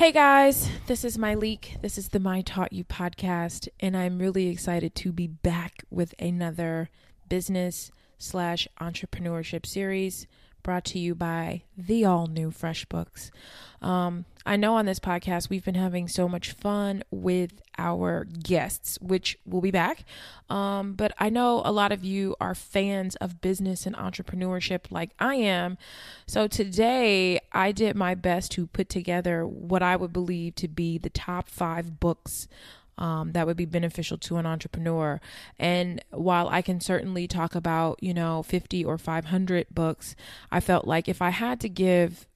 Hey guys, this is Myleik. This is the My Taught You podcast, and I'm really excited to be back with another business slash entrepreneurship series brought to you by the all new FreshBooks. Um, I know on this podcast we've been having so much fun with our guests, which will be back. Um, but I know a lot of you are fans of business and entrepreneurship like I am. So today I did my best to put together what I would believe to be the top five books um, that would be beneficial to an entrepreneur. And while I can certainly talk about, you know, 50 or 500 books, I felt like if I had to give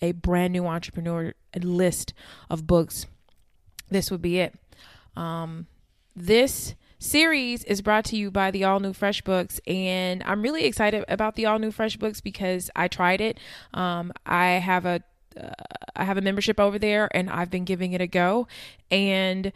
a brand new entrepreneur a list of books, this would be it. Um, this series is brought to you by the all new FreshBooks and I'm really excited about the all new FreshBooks because I tried it. Um, I have a uh, I have a membership over there, and I've been giving it a go, and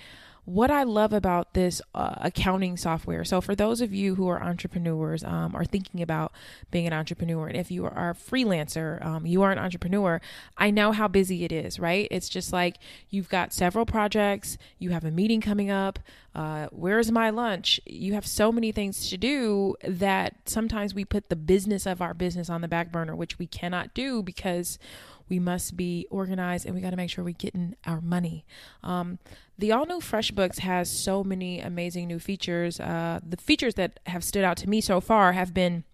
what I love about this uh, accounting software. So, for those of you who are entrepreneurs, um, are thinking about being an entrepreneur, and if you are a freelancer, um, you are an entrepreneur, I know how busy it is, right? It's just like you've got several projects, you have a meeting coming up. Uh, where's my lunch? You have so many things to do that sometimes we put the business of our business on the back burner, which we cannot do because we must be organized and we got to make sure we're getting our money. Um, the all new FreshBooks has so many amazing new features. Uh, the features that have stood out to me so far have been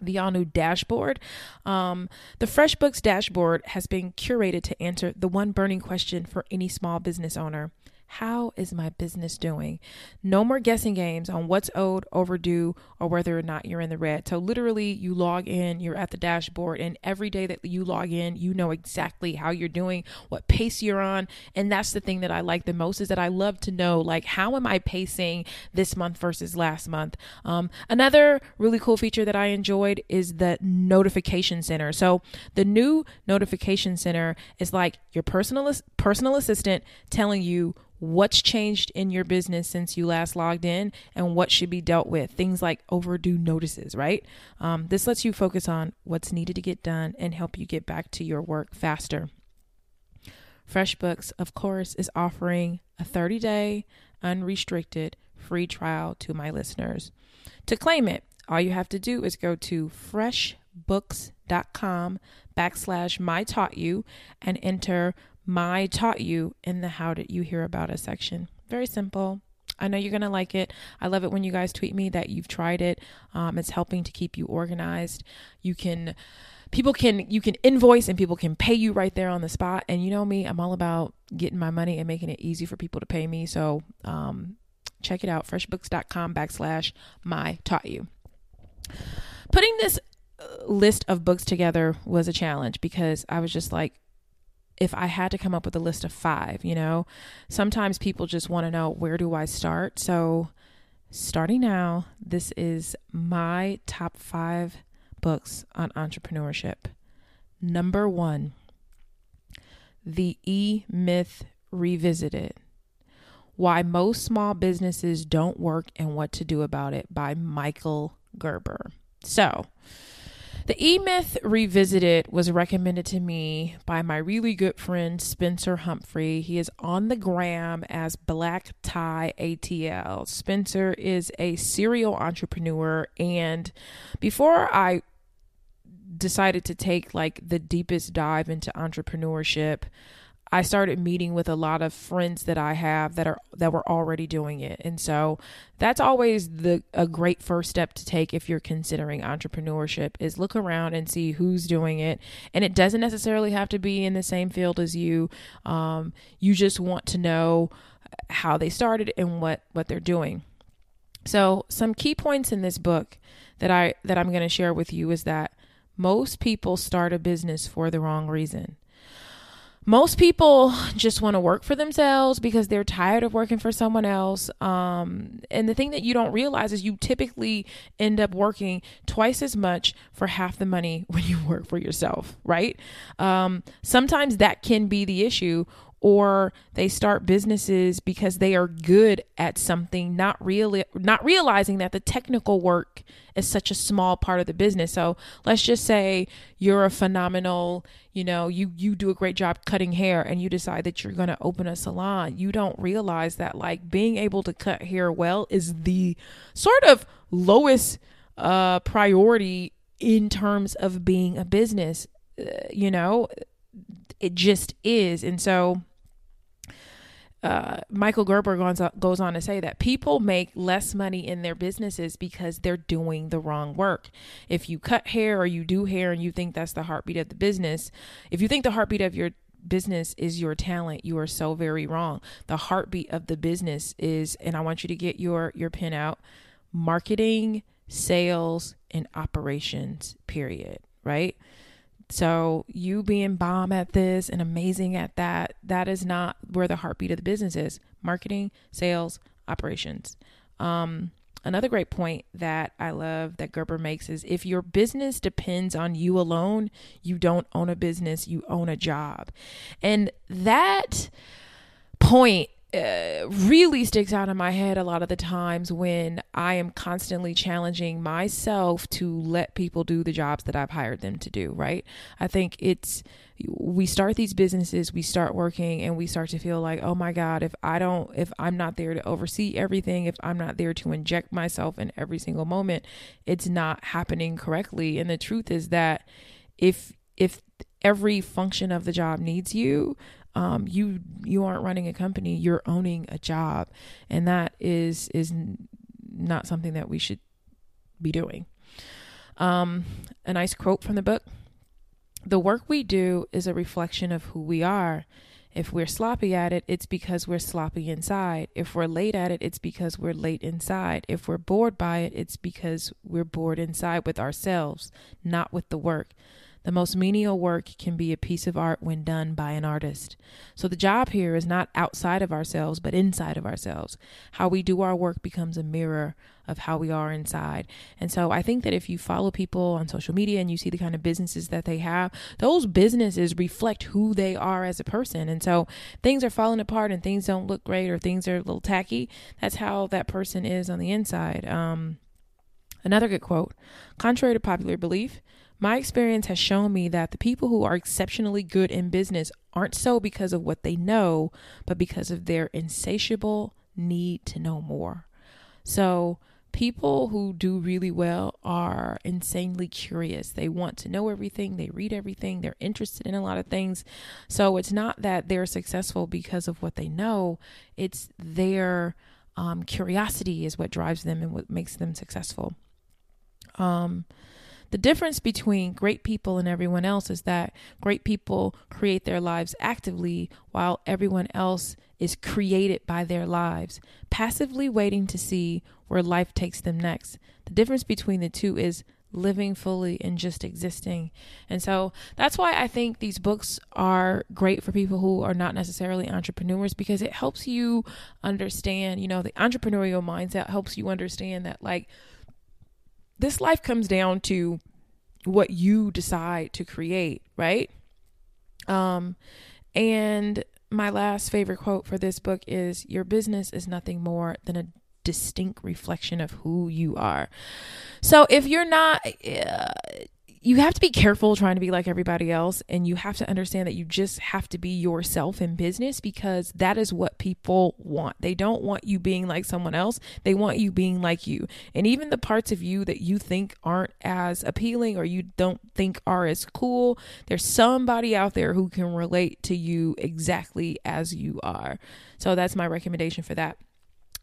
the all new dashboard. Um, the FreshBooks dashboard has been curated to answer the one burning question for any small business owner how is my business doing? No more guessing games on what's owed, overdue, or whether or not you're in the red. So, literally, you log in, you're at the dashboard, and every day that you log in, you know exactly how you're doing, what pace you're on. And that's the thing that I like the most is that I love to know, like, how am I pacing this month versus last month? Um, another really cool feature that I enjoyed is the notification center. So, the new notification center is like your personal personal assistant telling you what's changed in your business since you last logged in and what should be dealt with. Things like overdue notices, right? Um, this lets you focus on what's needed to get done and help you get back to your work faster. FreshBooks, of course, is offering a 30 day, unrestricted free trial to my listeners. To claim it, all you have to do is go to freshbooks.com backslash my taught you and enter my taught you in the how did you hear about us section. Very simple. I know you're going to like it. I love it when you guys tweet me that you've tried it. Um, it's helping to keep you organized. You can, people can, you can invoice and people can pay you right there on the spot. And you know me, I'm all about getting my money and making it easy for people to pay me. So um, check it out freshbooks.com backslash my taught you. Putting this uh, list of books together was a challenge because I was just like, if I had to come up with a list of five, you know, sometimes people just want to know where do I start. So, starting now, this is my top five books on entrepreneurship. Number one, The E Myth Revisited Why Most Small Businesses Don't Work and What to Do About It by Michael Gerber. So, the E Myth Revisited was recommended to me by my really good friend Spencer Humphrey. He is on the gram as Black Tie ATL. Spencer is a serial entrepreneur, and before I decided to take like the deepest dive into entrepreneurship, I started meeting with a lot of friends that I have that are that were already doing it. And so that's always the a great first step to take if you're considering entrepreneurship is look around and see who's doing it. And it doesn't necessarily have to be in the same field as you. Um, you just want to know how they started and what what they're doing. So some key points in this book that I that I'm going to share with you is that most people start a business for the wrong reason most people just want to work for themselves because they're tired of working for someone else. Um, and the thing that you don't realize is you typically end up working twice as much for half the money when you work for yourself, right? Um, sometimes that can be the issue, or they start businesses because they are good at something not really not realizing that the technical work is such a small part of the business. So let's just say you're a phenomenal you know you you do a great job cutting hair and you decide that you're going to open a salon. You don't realize that like being able to cut hair well is the sort of lowest uh priority in terms of being a business uh, you know it just is and so uh, Michael Gerber goes on, goes on to say that people make less money in their businesses because they're doing the wrong work. If you cut hair or you do hair and you think that's the heartbeat of the business, if you think the heartbeat of your business is your talent, you are so very wrong. The heartbeat of the business is, and I want you to get your your pin out, marketing, sales, and operations. Period. Right. So you being bomb at this and amazing at that, that is not where the heartbeat of the business is. Marketing, sales, operations. Um, another great point that I love that Gerber makes is if your business depends on you alone, you don't own a business, you own a job. And that point uh, really sticks out in my head a lot of the times when I am constantly challenging myself to let people do the jobs that I've hired them to do, right? I think it's we start these businesses, we start working and we start to feel like, "Oh my god, if I don't if I'm not there to oversee everything, if I'm not there to inject myself in every single moment, it's not happening correctly." And the truth is that if if every function of the job needs you, um, you you aren't running a company you're owning a job and that is is not something that we should be doing um, a nice quote from the book the work we do is a reflection of who we are if we're sloppy at it, it's because we're sloppy inside. If we're late at it, it's because we're late inside. If we're bored by it, it's because we're bored inside with ourselves, not with the work. The most menial work can be a piece of art when done by an artist. So the job here is not outside of ourselves, but inside of ourselves. How we do our work becomes a mirror of how we are inside. And so I think that if you follow people on social media and you see the kind of businesses that they have, those businesses reflect who they are as a person. And so things are falling apart and things don't look great or things are a little tacky. That's how that person is on the inside. Um, another good quote Contrary to popular belief, my experience has shown me that the people who are exceptionally good in business aren't so because of what they know, but because of their insatiable need to know more. So, people who do really well are insanely curious. They want to know everything, they read everything, they're interested in a lot of things. So, it's not that they're successful because of what they know, it's their um, curiosity is what drives them and what makes them successful. Um, the difference between great people and everyone else is that great people create their lives actively while everyone else is created by their lives, passively waiting to see where life takes them next. The difference between the two is living fully and just existing. And so that's why I think these books are great for people who are not necessarily entrepreneurs because it helps you understand, you know, the entrepreneurial mindset helps you understand that like this life comes down to what you decide to create, right? Um, and my last favorite quote for this book is Your business is nothing more than a distinct reflection of who you are. So if you're not, uh, you have to be careful trying to be like everybody else and you have to understand that you just have to be yourself in business because that is what people want. They don't want you being like someone else. They want you being like you. And even the parts of you that you think aren't as appealing or you don't think are as cool, there's somebody out there who can relate to you exactly as you are. So that's my recommendation for that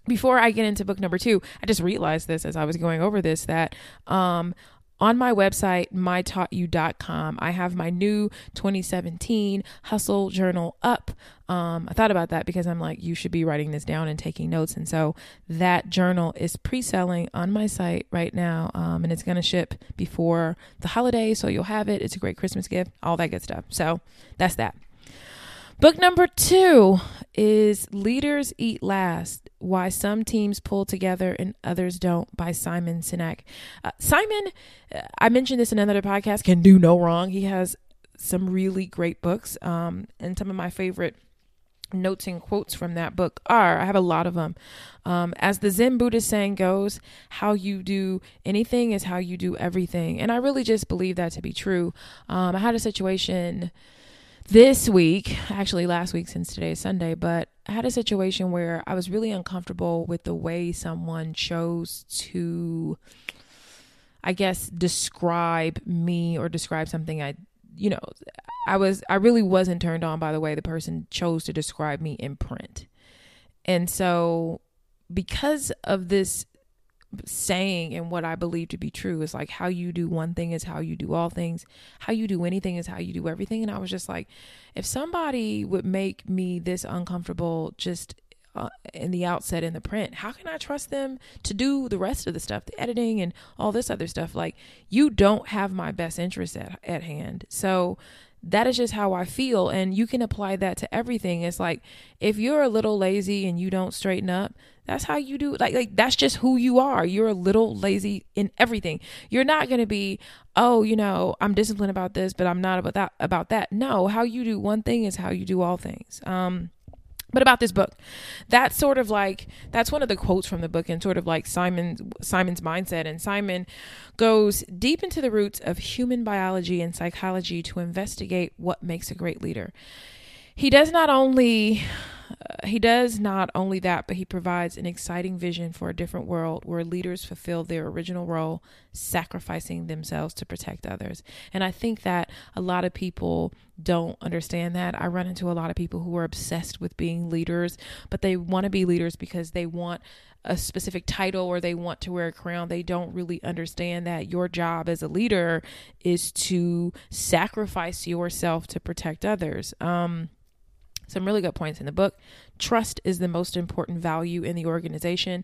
before I get into book number two, I just realized this as I was going over this that um, on my website, mytaughtyou.com, I have my new 2017 Hustle Journal up. Um, I thought about that because I'm like, you should be writing this down and taking notes. And so that journal is pre selling on my site right now. Um, and it's going to ship before the holidays. So you'll have it. It's a great Christmas gift, all that good stuff. So that's that. Book number two is Leaders Eat Last Why Some Teams Pull Together and Others Don't by Simon Sinek. Uh, Simon, uh, I mentioned this in another podcast, can do no wrong. He has some really great books um, and some of my favorite notes and quotes from that book are I have a lot of them. Um, as the Zen Buddhist saying goes, how you do anything is how you do everything. And I really just believe that to be true. Um, I had a situation this week, actually last week since today is Sunday, but I had a situation where I was really uncomfortable with the way someone chose to, I guess, describe me or describe something I, you know, I was, I really wasn't turned on by the way the person chose to describe me in print. And so, because of this saying and what I believe to be true is like how you do one thing is how you do all things. How you do anything is how you do everything. And I was just like, if somebody would make me this uncomfortable just uh, in the outset in the print, how can I trust them to do the rest of the stuff, the editing and all this other stuff? Like, you don't have my best interest at, at hand. So, that is just how I feel. And you can apply that to everything. It's like if you're a little lazy and you don't straighten up, that's how you do like like that's just who you are. You're a little lazy in everything. You're not to be, "Oh, you know, I'm disciplined about this, but I'm not about that about that." No, how you do one thing is how you do all things. Um but about this book, that's sort of like that's one of the quotes from the book, and sort of like Simon Simon's mindset. And Simon goes deep into the roots of human biology and psychology to investigate what makes a great leader. He does not only uh, he does not only that, but he provides an exciting vision for a different world where leaders fulfill their original role, sacrificing themselves to protect others. And I think that a lot of people don't understand that. I run into a lot of people who are obsessed with being leaders, but they want to be leaders because they want a specific title or they want to wear a crown. They don't really understand that your job as a leader is to sacrifice yourself to protect others. Um, some really good points in the book. Trust is the most important value in the organization.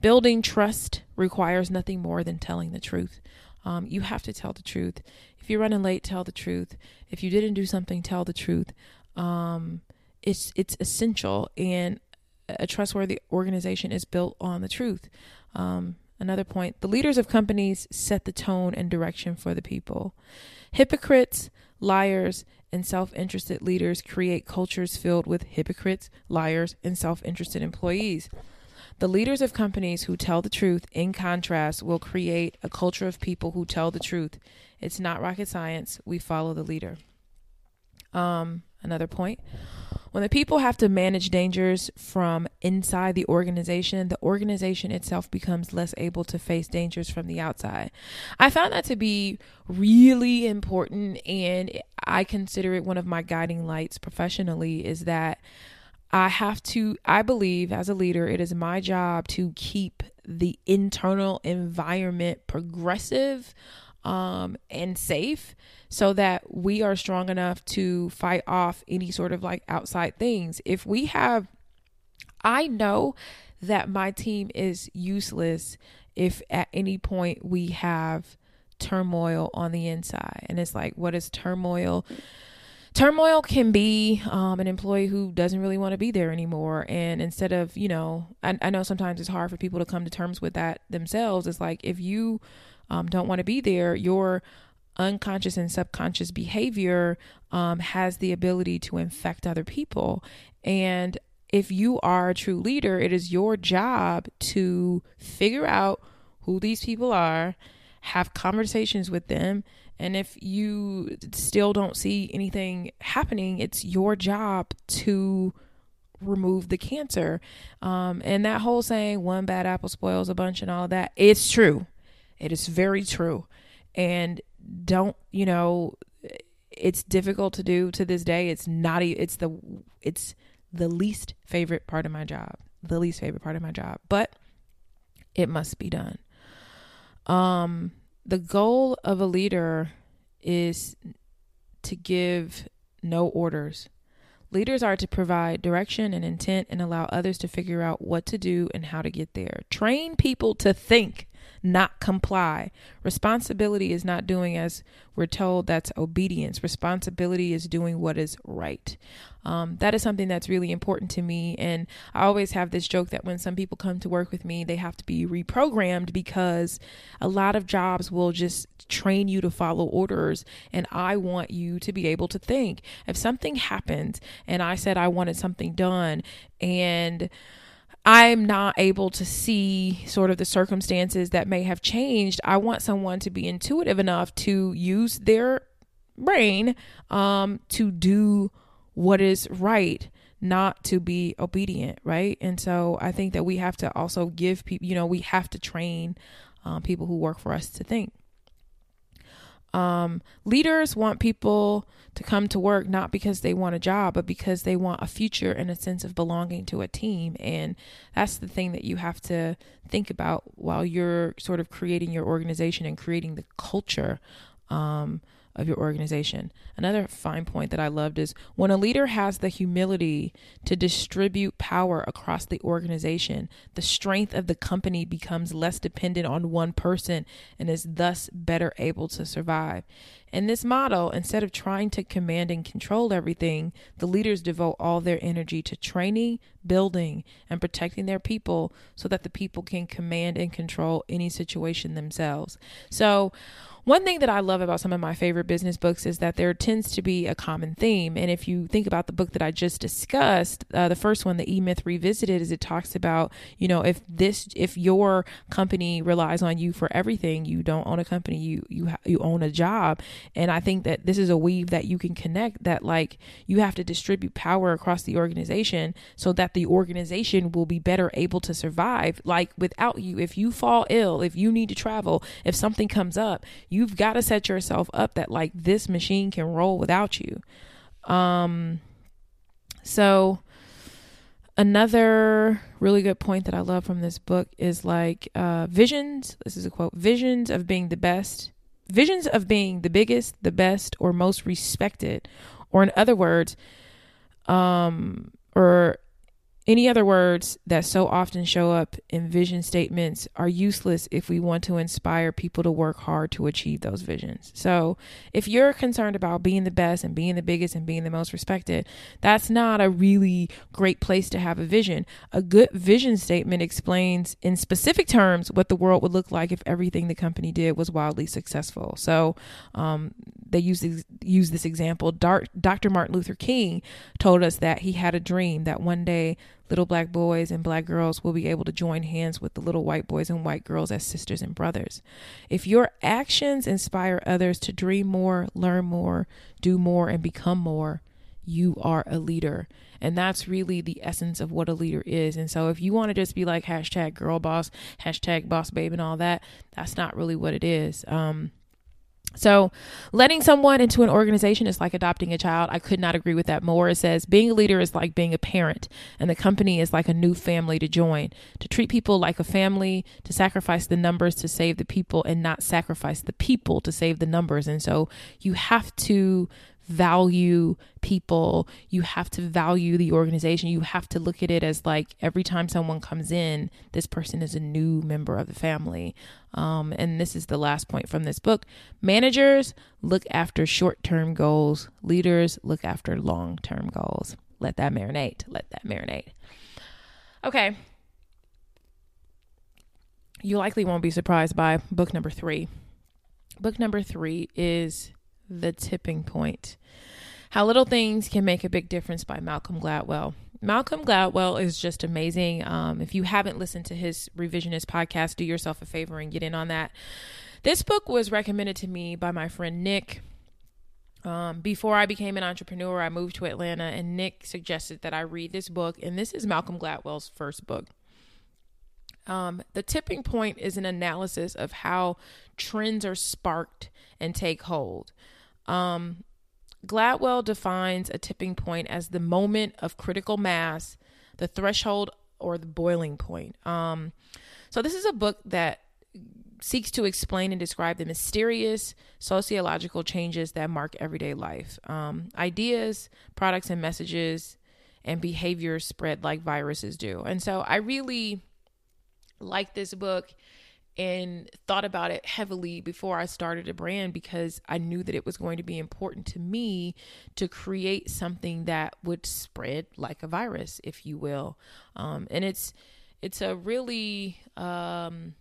Building trust requires nothing more than telling the truth. Um, you have to tell the truth. If you're running late, tell the truth. If you didn't do something, tell the truth. Um, it's it's essential, and a trustworthy organization is built on the truth. Um, another point: the leaders of companies set the tone and direction for the people. Hypocrites, liars, and self interested leaders create cultures filled with hypocrites, liars, and self interested employees. The leaders of companies who tell the truth, in contrast, will create a culture of people who tell the truth. It's not rocket science. We follow the leader. Um, another point. When the people have to manage dangers from inside the organization, the organization itself becomes less able to face dangers from the outside. I found that to be really important, and I consider it one of my guiding lights professionally is that I have to, I believe as a leader, it is my job to keep the internal environment progressive um, and safe so that we are strong enough to fight off any sort of like outside things. If we have, I know that my team is useless if at any point we have turmoil on the inside. And it's like, what is turmoil? turmoil can be um, an employee who doesn't really want to be there anymore and instead of you know I, I, know sometimes it's hard for people to come to terms with that themselves it's like if you um, don't want to be there, your unconscious and subconscious behavior um, has the ability to infect other people. And if you are a true leader, it is your job to figure out who these people are, have conversations with them. And if you still don't see anything happening, it's your job to remove the cancer. Um, and that whole saying, one bad apple spoils a bunch and all that, it's true. It is very true. And don't, you know, it's difficult to do to this day. It's not it's the it's the least favorite part of my job. The least favorite part of my job. But it must be done. Um the goal of a leader is to give no orders. Leaders are to provide direction and intent and allow others to figure out what to do and how to get there. Train people to think not comply. Responsibility is not doing as we're told, that's obedience. Responsibility is doing what is right. Um, that is something that's really important to me. And I always have this joke that when some people come to work with me, they have to be reprogrammed because a lot of jobs will just train you to follow orders. And I want you to be able to think. If something happens and I said I wanted something done and I'm not able to see sort of the circumstances that may have changed. I want someone to be intuitive enough to use their brain um, to do what is right not to be obedient right and so i think that we have to also give people you know we have to train um, people who work for us to think um, leaders want people to come to work not because they want a job, but because they want a future and a sense of belonging to a team. And that's the thing that you have to think about while you're sort of creating your organization and creating the culture. Um, of your organization. Another fine point that I loved is when a leader has the humility to distribute power across the organization, the strength of the company becomes less dependent on one person and is thus better able to survive. In this model, instead of trying to command and control everything, the leaders devote all their energy to training, building, and protecting their people so that the people can command and control any situation themselves. So, one thing that I love about some of my favorite business books is that there tends to be a common theme. And if you think about the book that I just discussed, uh, the first one, The E Myth Revisited, is it talks about, you know, if this, if your company relies on you for everything, you don't own a company, you, you, you own a job. And I think that this is a weave that you can connect that like you have to distribute power across the organization so that the organization will be better able to survive. Like without you, if you fall ill, if you need to travel, if something comes up, you've got to set yourself up that like this machine can roll without you. Um, so another really good point that I love from this book is like uh, visions. This is a quote: visions of being the best, visions of being the biggest, the best, or most respected, or in other words, um, or any other words that so often show up in vision statements are useless if we want to inspire people to work hard to achieve those visions. So, if you're concerned about being the best and being the biggest and being the most respected, that's not a really great place to have a vision. A good vision statement explains in specific terms what the world would look like if everything the company did was wildly successful. So, um, they use use this example. Dr. Martin Luther King told us that he had a dream that one day little black boys and black girls will be able to join hands with the little white boys and white girls as sisters and brothers. If your actions inspire others to dream more, learn more, do more, and become more, you are a leader. And that's really the essence of what a leader is. And so if you want to just be like hashtag girl boss, hashtag boss babe, and all that, that's not really what it is. Um, so, letting someone into an organization is like adopting a child. I could not agree with that more. It says being a leader is like being a parent, and the company is like a new family to join. To treat people like a family, to sacrifice the numbers to save the people, and not sacrifice the people to save the numbers. And so, you have to value people. You have to value the organization. You have to look at it as like every time someone comes in, this person is a new member of the family. Um, and this is the last point from this book. Managers look after short term goals, leaders look after long term goals. Let that marinate. Let that marinate. Okay. You likely won't be surprised by book number three. Book number three is the Tipping Point How Little Things Can Make a Big Difference by Malcolm Gladwell. Malcolm Gladwell is just amazing. Um, if you haven't listened to his revisionist podcast, do yourself a favor and get in on that. This book was recommended to me by my friend Nick. Um, before I became an entrepreneur, I moved to Atlanta, and Nick suggested that I read this book. And this is Malcolm Gladwell's first book. Um, the tipping point is an analysis of how trends are sparked and take hold. Um, Gladwell defines a tipping point as the moment of critical mass, the threshold, or the boiling point. Um, so, this is a book that seeks to explain and describe the mysterious sociological changes that mark everyday life. Um, ideas, products, and messages and behaviors spread like viruses do. And so, I really like this book and thought about it heavily before I started a brand because I knew that it was going to be important to me to create something that would spread like a virus, if you will. Um, and it's it's a really um,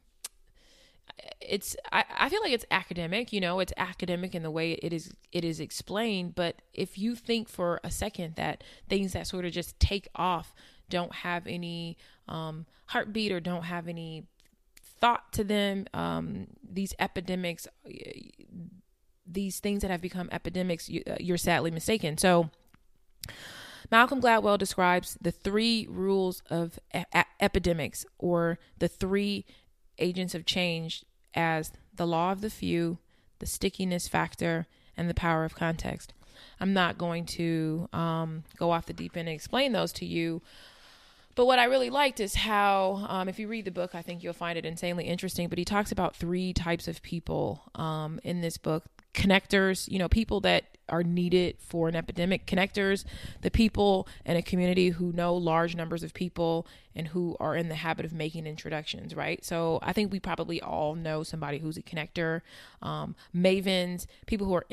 it's I, I feel like it's academic you know it's academic in the way it is it is explained but if you think for a second that things that sort of just take off don't have any um, heartbeat or don't have any thought to them um, these epidemics these things that have become epidemics you, uh, you're sadly mistaken so Malcolm Gladwell describes the three rules of e- epidemics or the three agents of change as the law of the few, the stickiness factor, and the power of context. I'm not going to um, go off the deep end and explain those to you. But what I really liked is how, um, if you read the book, I think you'll find it insanely interesting. But he talks about three types of people um, in this book connectors, you know, people that are needed for an epidemic connectors, the people in a community who know large numbers of people and who are in the habit of making introductions, right? So I think we probably all know somebody who's a connector, um, mavens, people who are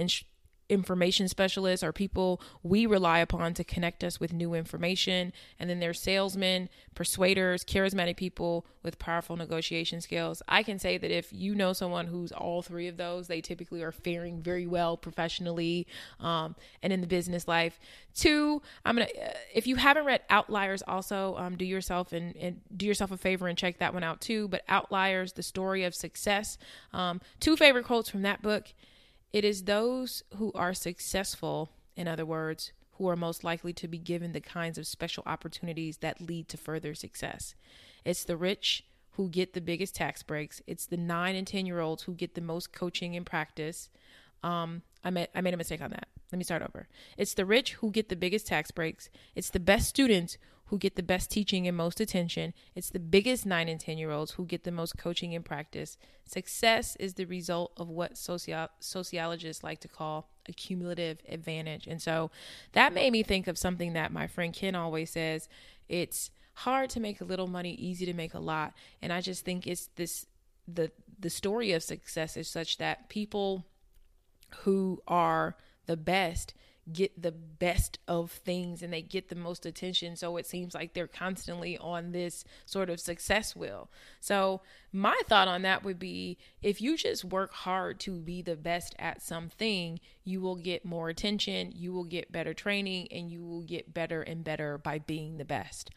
information specialists are people we rely upon to connect us with new information. And then there's salesmen, persuaders, charismatic people with powerful negotiation skills. I can say that if you know someone who's all three of those, they typically are faring very well professionally um, and in the business life. Two, I'm gonna uh, if you haven't read Outliers, also um, do yourself and, and, do yourself a favor and check that one out too. But Outliers, the story of success. Um, two favorite quotes from that book it is those who are successful, in other words, who are most likely to be given the kinds of special opportunities that lead to further success. It's the rich who get the biggest tax breaks. It's the nine and 10 year olds who get the most coaching and practice. Um, I made, I made a mistake on that. Let me start over. It's the rich who get the biggest tax breaks. It's the best students who get the best teaching and most attention. It's the biggest 9 and 10 year olds who get the most coaching and practice. Success is the result of what socio- sociologists like to call a cumulative advantage. And so that made me think of something that my friend Ken always says it's hard to make a little money, easy to make a lot. And I just think it's this the the story of success is such that people who are the best get the best of things and they get the most attention. So it seems like they're constantly on this sort of success wheel. So my thought on that would be if you just work hard to be the best at something, you will get more attention, you will get better training, and you will get better and better by being the best.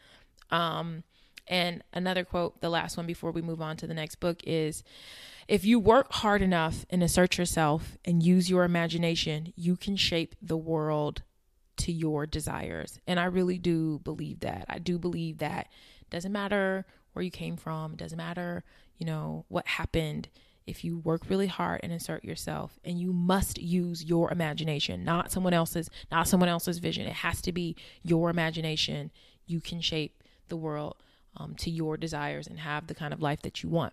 Um, and another quote, the last one before we move on to the next book is if you work hard enough and assert yourself and use your imagination, you can shape the world to your desires. And I really do believe that. I do believe that doesn't matter where you came from, it doesn't matter, you know, what happened. If you work really hard and assert yourself, and you must use your imagination, not someone else's, not someone else's vision. It has to be your imagination. You can shape the world um, to your desires and have the kind of life that you want.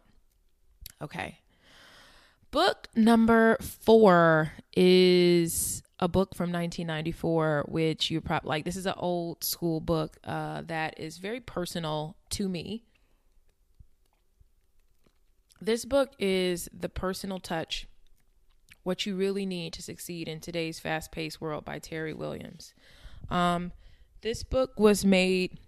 Okay. Book number four is a book from 1994, which you probably like. This is an old school book uh, that is very personal to me. This book is The Personal Touch What You Really Need to Succeed in Today's Fast Paced World by Terrie Williams. Um, this book was made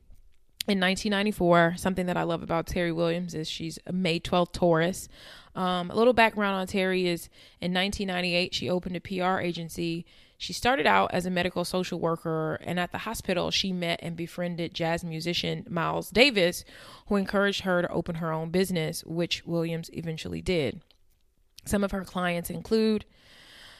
in 1994. Something that I love about Terrie Williams is she's a May 12th Taurus. Um, a little background on Terrie is in 1998, she opened a PR agency. She started out as a medical social worker, and at the hospital, she met and befriended jazz musician Miles Davis, who encouraged her to open her own business, which Williams eventually did. Some of her clients include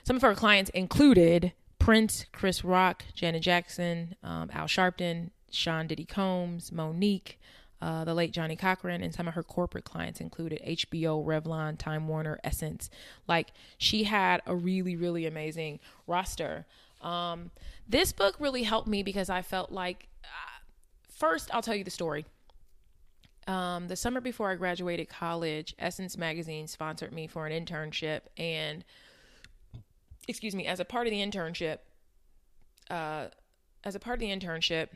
some of her clients included Prince, Chris Rock, Janet Jackson, um, Al Sharpton, Sean Diddy Combs, Mo'Nique, uh, the late Johnnie Cochran, and some of her corporate clients included HBO, Revlon, Time Warner, Essence. Like she had a really, really amazing roster. Um, this book really helped me because I felt like, uh, first, I'll tell you the story. Um, the summer before I graduated college, Essence Magazine sponsored me for an internship. And, excuse me, as a part of the internship, uh, as a part of the internship,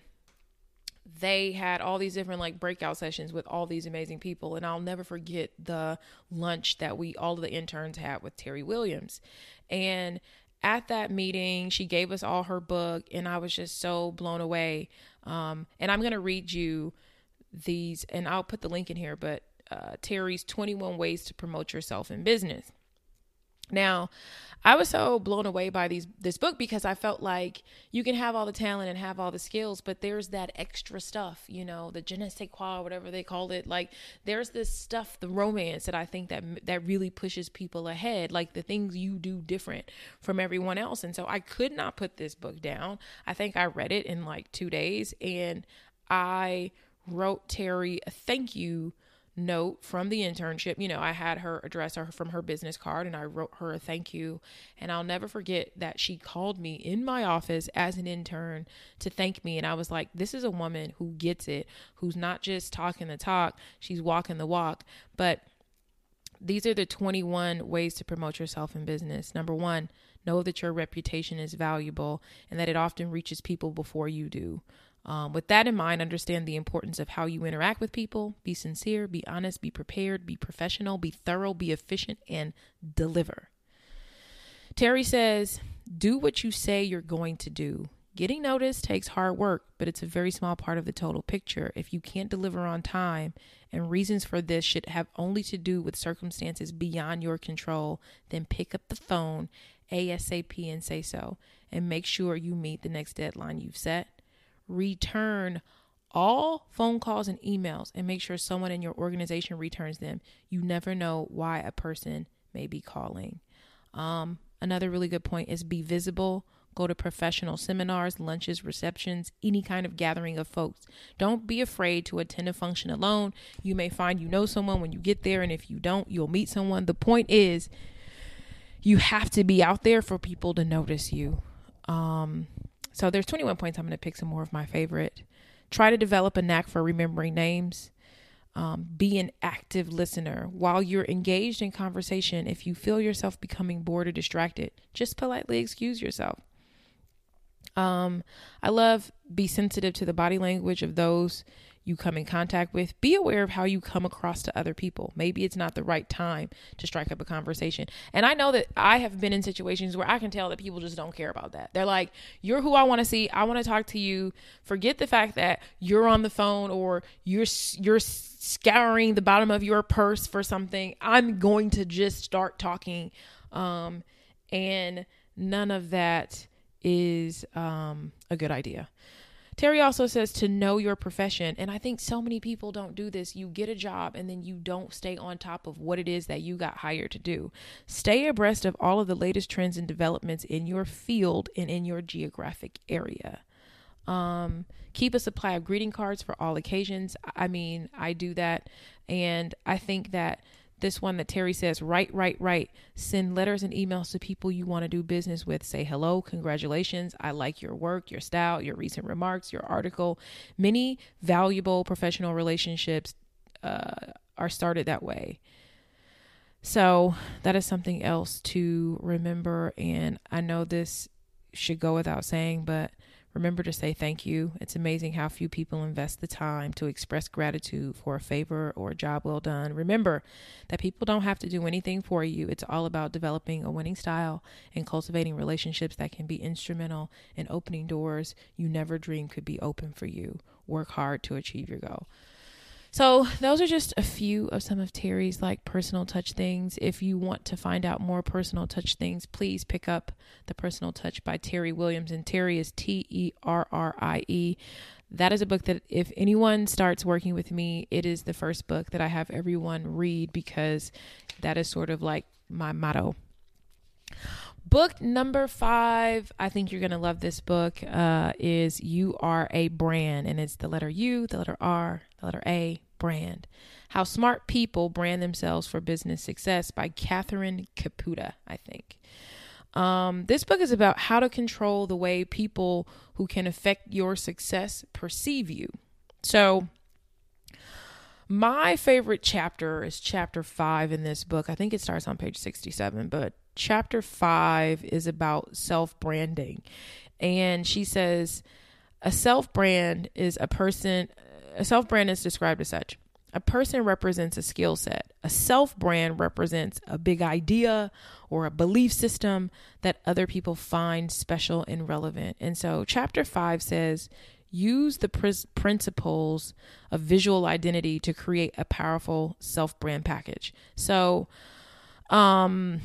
they had all these different like breakout sessions with all these amazing people and I'll never forget the lunch that we all of the interns had with Terrie Williams. And at that meeting, she gave us all her book and I was just so blown away. Um, and I'm going to read you these and I'll put the link in here, but uh, Terrie's 21 ways to promote yourself in business. Now, I was so blown away by these this book because I felt like you can have all the talent and have all the skills, but there's that extra stuff, you know, the je ne sais quoi, whatever they call it. Like there's this stuff, the romance that I think that that really pushes people ahead, like the things you do different from everyone else. And so I could not put this book down. I think I read it in like two days, and I wrote Terrie a thank you note from the internship. You know, I had her address her from her business card and I wrote her a thank you. And I'll never forget that she called me in my office as an intern to thank me. And I was like, this is a woman who gets it, who's not just talking the talk, she's walking the walk. But these are the 21 ways to promote yourself in business. Number one, know that your reputation is valuable and that it often reaches people before you do. Um, with that in mind, understand the importance of how you interact with people. Be sincere, be honest, be prepared, be professional, be thorough, be efficient, and deliver. Terrie says, Do what you say you're going to do. Getting noticed takes hard work, but it's a very small part of the total picture. If you can't deliver on time, and reasons for this should have only to do with circumstances beyond your control, then pick up the phone ASAP and say so, and make sure you meet the next deadline you've set return all phone calls and emails and make sure someone in your organization returns them. You never know why a person may be calling. Um, another really good point is be visible. Go to professional seminars, lunches, receptions, any kind of gathering of folks. Don't be afraid to attend a function alone. You may find you know someone when you get there, and if you don't, you'll meet someone. The point is, you have to be out there for people to notice you. Um, so there's 21 points. I'm going to pick some more of my favorite. Try to develop a knack for remembering names. Um, be an active listener while you're engaged in conversation. If you feel yourself becoming bored or distracted, just politely excuse yourself. Um, I love be sensitive to the body language of those you come in contact with. Be aware of how you come across to other people. Maybe it's not the right time to strike up a conversation. And I know that I have been in situations where I can tell that people just don't care about that. They're like, "You're who I want to see. I want to talk to you." Forget the fact that you're on the phone or you're you're scouring the bottom of your purse for something. I'm going to just start talking um and none of that is um a good idea. Terrie also says to know your profession. And I think so many people don't do this. You get a job and then you don't stay on top of what it is that you got hired to do. Stay abreast of all of the latest trends and developments in your field and in your geographic area. Um, keep a supply of greeting cards for all occasions. I mean, I do that. And I think that this one that Terrie says, write, write, write. Send letters and emails to people you want to do business with. Say hello, congratulations. I like your work, your style, your recent remarks, your article. Many valuable professional relationships uh, are started that way. So that is something else to remember. And I know this should go without saying, but Remember to say thank you. It's amazing how few people invest the time to express gratitude for a favor or a job well done. Remember that people don't have to do anything for you. It's all about developing a winning style and cultivating relationships that can be instrumental in opening doors you never dreamed could be open for you. Work hard to achieve your goal. So, those are just a few of some of Terrie's like personal touch things. If you want to find out more personal touch things, please pick up The Personal Touch by Terrie Williams. And Terrie is T E R R I E. That is a book that if anyone starts working with me, it is the first book that I have everyone read because that is sort of like my motto. Book number five, I think you're going to love this book, uh, is You Are a Brand. And it's the letter U, the letter R, the letter A, brand. How Smart People Brand Themselves for Business Success by Catherine Kaputa, I think. Um, this book is about how to control the way people who can affect your success perceive you. So, my favorite chapter is chapter five in this book. I think it starts on page 67, but chapter five is about self branding. And she says, a self brand is a person, a self brand is described as such. A person represents a skill set. A self brand represents a big idea or a belief system that other people find special and relevant. And so, chapter five says, use the pr- principles of visual identity to create a powerful self brand package. So, um,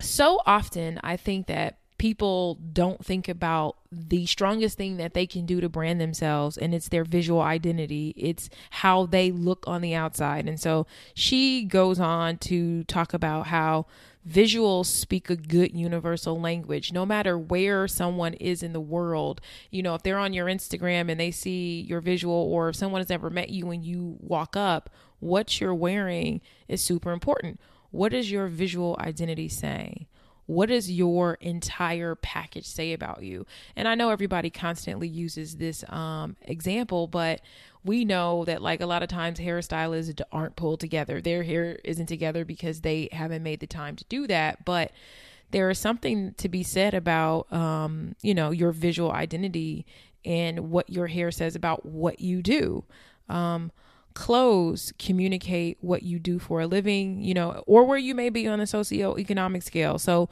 so often I think that people don't think about the strongest thing that they can do to brand themselves and it's their visual identity. It's how they look on the outside. And so she goes on to talk about how visuals speak a good universal language. No matter where someone is in the world you know if they're on your instagram and they see your visual or if someone has never met you when you walk up what you're wearing is super important what is your visual identity saying what does your entire package say about you? And I know everybody constantly uses this um, example, but we know that like a lot of times hairstylists aren't pulled together. Their hair isn't together because they haven't made the time to do that. But there is something to be said about, um, you know, your visual identity and what your hair says about what you do. Um, clothes communicate what you do for a living, you know, or where you may be on a socioeconomic scale. So,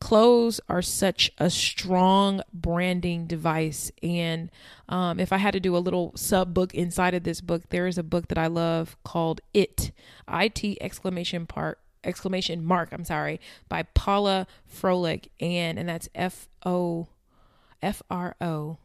clothes are such a strong branding device. And um, if I had to do a little sub book inside of this book, there is a book that I love called It, I T exclamation part exclamation mark i'm sorry by paula froelich and and that's f o f r o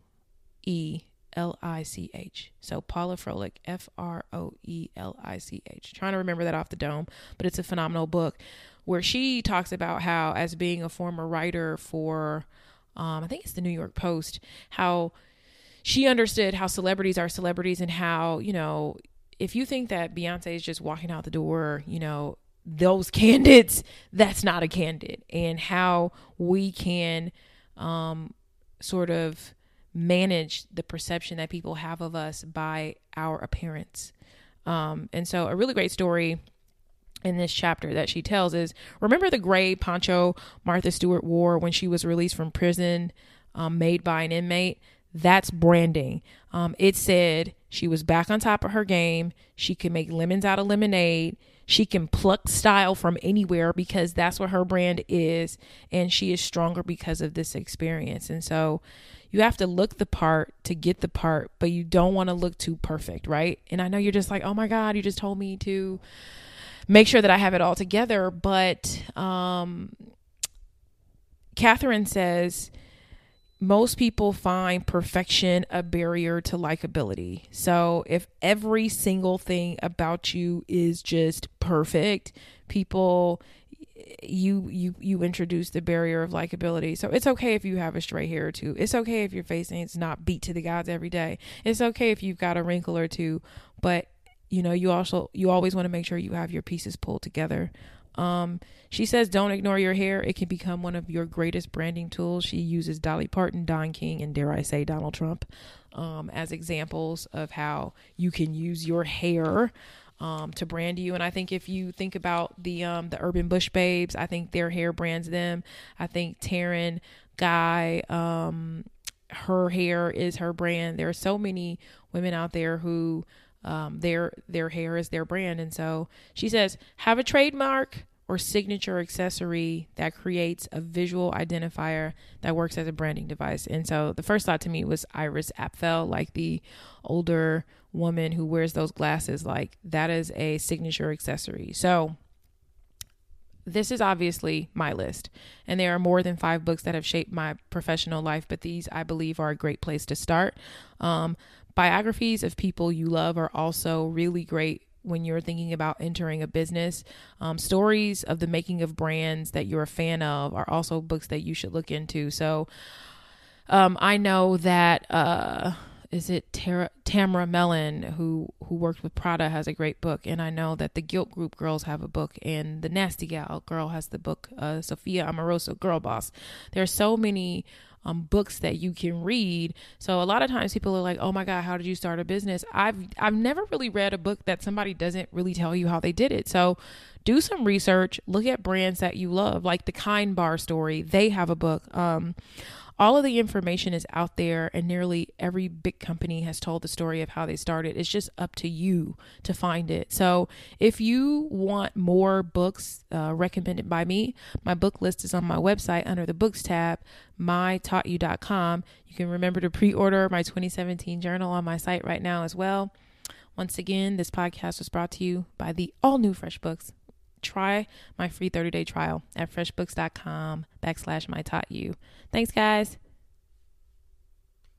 e L I C H. So Paula Froelich, F R O E L I C H. Trying to remember that off the dome, but it's a phenomenal book where she talks about how, as being a former writer for, um, I think it's the New York Post, how she understood how celebrities are celebrities and how, you know, if you think that Beyonce is just walking out the door, you know, those candidates, that's not a candidate, and how we can um, sort of manage the perception that people have of us by our appearance. Um, and so, a really great story in this chapter that she tells is remember the gray poncho Martha Stewart wore when she was released from prison, um, made by an inmate? That's branding. Um, it said she was back on top of her game. She could make lemons out of lemonade. She can pluck style from anywhere because that's what her brand is. And she is stronger because of this experience. And so, you have to look the part to get the part, but you don't want to look too perfect, right? And I know you're just like, oh my God, you just told me to make sure that I have it all together. But um, Catherine says, most people find perfection a barrier to likability. So if every single thing about you is just perfect, people you you you introduce the barrier of likability. So it's okay if you have a stray hair or two. It's okay if your face ain't not beat to the gods every day. It's okay if you've got a wrinkle or two, but you know, you also you always want to make sure you have your pieces pulled together. Um, she says, "Don't ignore your hair; it can become one of your greatest branding tools." She uses Dolly Parton, Don King, and dare I say Donald Trump um, as examples of how you can use your hair um, to brand you. And I think if you think about the um, the Urban Bush Babes, I think their hair brands them. I think Taryn Guy, um, her hair is her brand. There are so many women out there who um, their their hair is their brand, and so she says have a trademark or signature accessory that creates a visual identifier that works as a branding device. And so the first thought to me was Iris Apfel, like the older woman who wears those glasses, like that is a signature accessory. So this is obviously my list, and there are more than five books that have shaped my professional life, but these I believe are a great place to start. Um, biographies of people you love are also really great when you're thinking about entering a business. Um, stories of the making of brands that you're a fan of are also books that you should look into. So um, I know that. Uh, is it Tara, Tamara Mellon who who worked with Prada has a great book, and I know that the Gilt Groupe girls have a book, and the Nasty Gal girl has the book. Uh, Sophia Amoruso, Girl Boss. There are so many um, books that you can read. So a lot of times people are like, "Oh my God, how did you start a business?" I've I've never really read a book that somebody doesn't really tell you how they did it. So do some research. Look at brands that you love, like the Kind Bar story. They have a book. Um, all of the information is out there, and nearly every big company has told the story of how they started. It's just up to you to find it. So, if you want more books uh, recommended by me, my book list is on my website under the books tab, mytaughtyou.com. You can remember to pre order my 2017 journal on my site right now as well. Once again, this podcast was brought to you by the all new FreshBooks try my free 30 day trial at freshbooks.com backslash my taught you. Thanks, guys.